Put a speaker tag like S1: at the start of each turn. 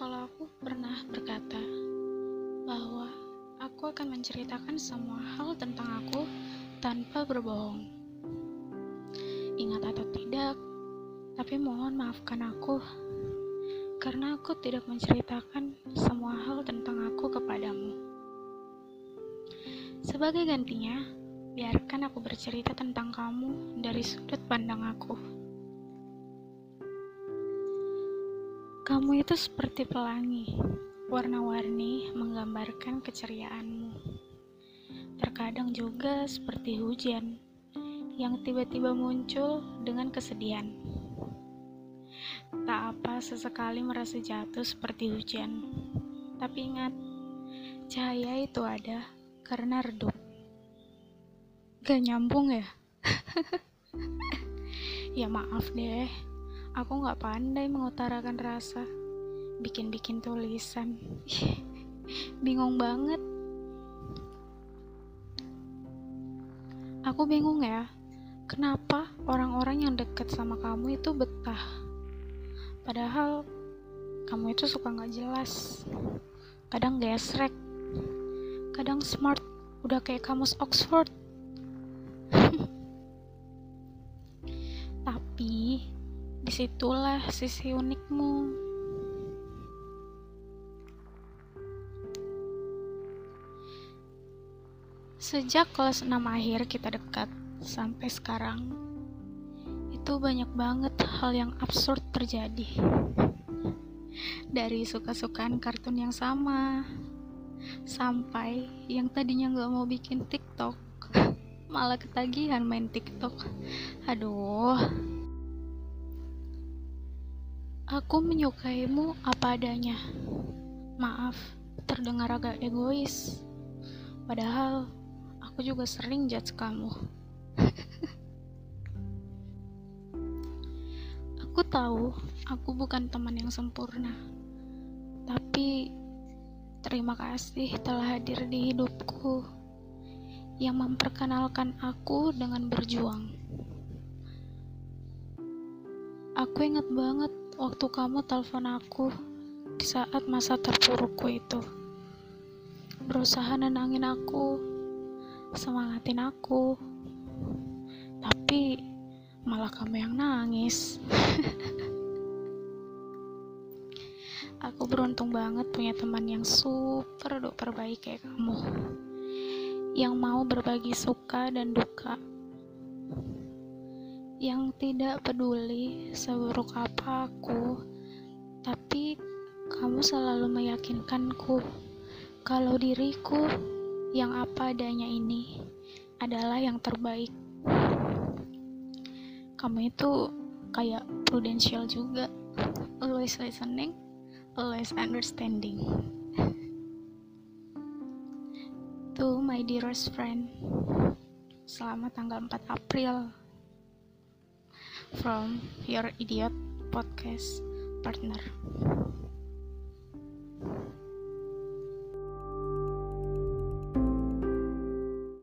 S1: kalau aku pernah berkata bahwa aku akan menceritakan semua hal tentang aku tanpa berbohong. Ingat atau tidak, tapi mohon maafkan aku karena aku tidak menceritakan semua hal tentang aku kepadamu. Sebagai gantinya, biarkan aku bercerita tentang kamu dari sudut pandang aku. Kamu itu seperti pelangi, warna-warni menggambarkan keceriaanmu. Terkadang juga seperti hujan yang tiba-tiba muncul dengan kesedihan. Tak apa sesekali merasa jatuh seperti hujan, tapi ingat, cahaya itu ada karena redup. Gak nyambung ya? ya maaf deh, aku gak pandai mengutarakan rasa bikin-bikin tulisan. bingung banget. Aku bingung ya, kenapa orang-orang yang deket sama kamu itu betah. Padahal kamu itu suka gak jelas. Kadang gesrek, kadang smart, udah kayak kamus Oxford. Di situlah sisi unikmu. Sejak kelas 6 akhir kita dekat sampai sekarang, itu banyak banget hal yang absurd terjadi. Dari suka-sukaan kartun yang sama, sampai yang tadinya gak mau bikin TikTok, malah ketagihan main TikTok. Aduh, aku menyukaimu apa adanya. Maaf, terdengar agak egois. Padahal aku juga sering judge kamu. aku tahu aku bukan teman yang sempurna, tapi terima kasih telah hadir di hidupku yang memperkenalkan aku dengan berjuang. Aku ingat banget waktu kamu telepon aku di saat masa terpurukku itu. Berusaha nenangin aku, semangatin aku. Tapi malah kamu yang nangis. Aku beruntung banget punya teman yang super duper baik kayak kamu. Yang mau berbagi suka dan duka yang tidak peduli seburuk apa aku tapi kamu selalu meyakinkanku kalau diriku yang apa adanya ini adalah yang terbaik. Kamu itu kayak prudential juga, always listening, always understanding. To my dearest friend, selamat tanggal 4 April from your idiot podcast partner.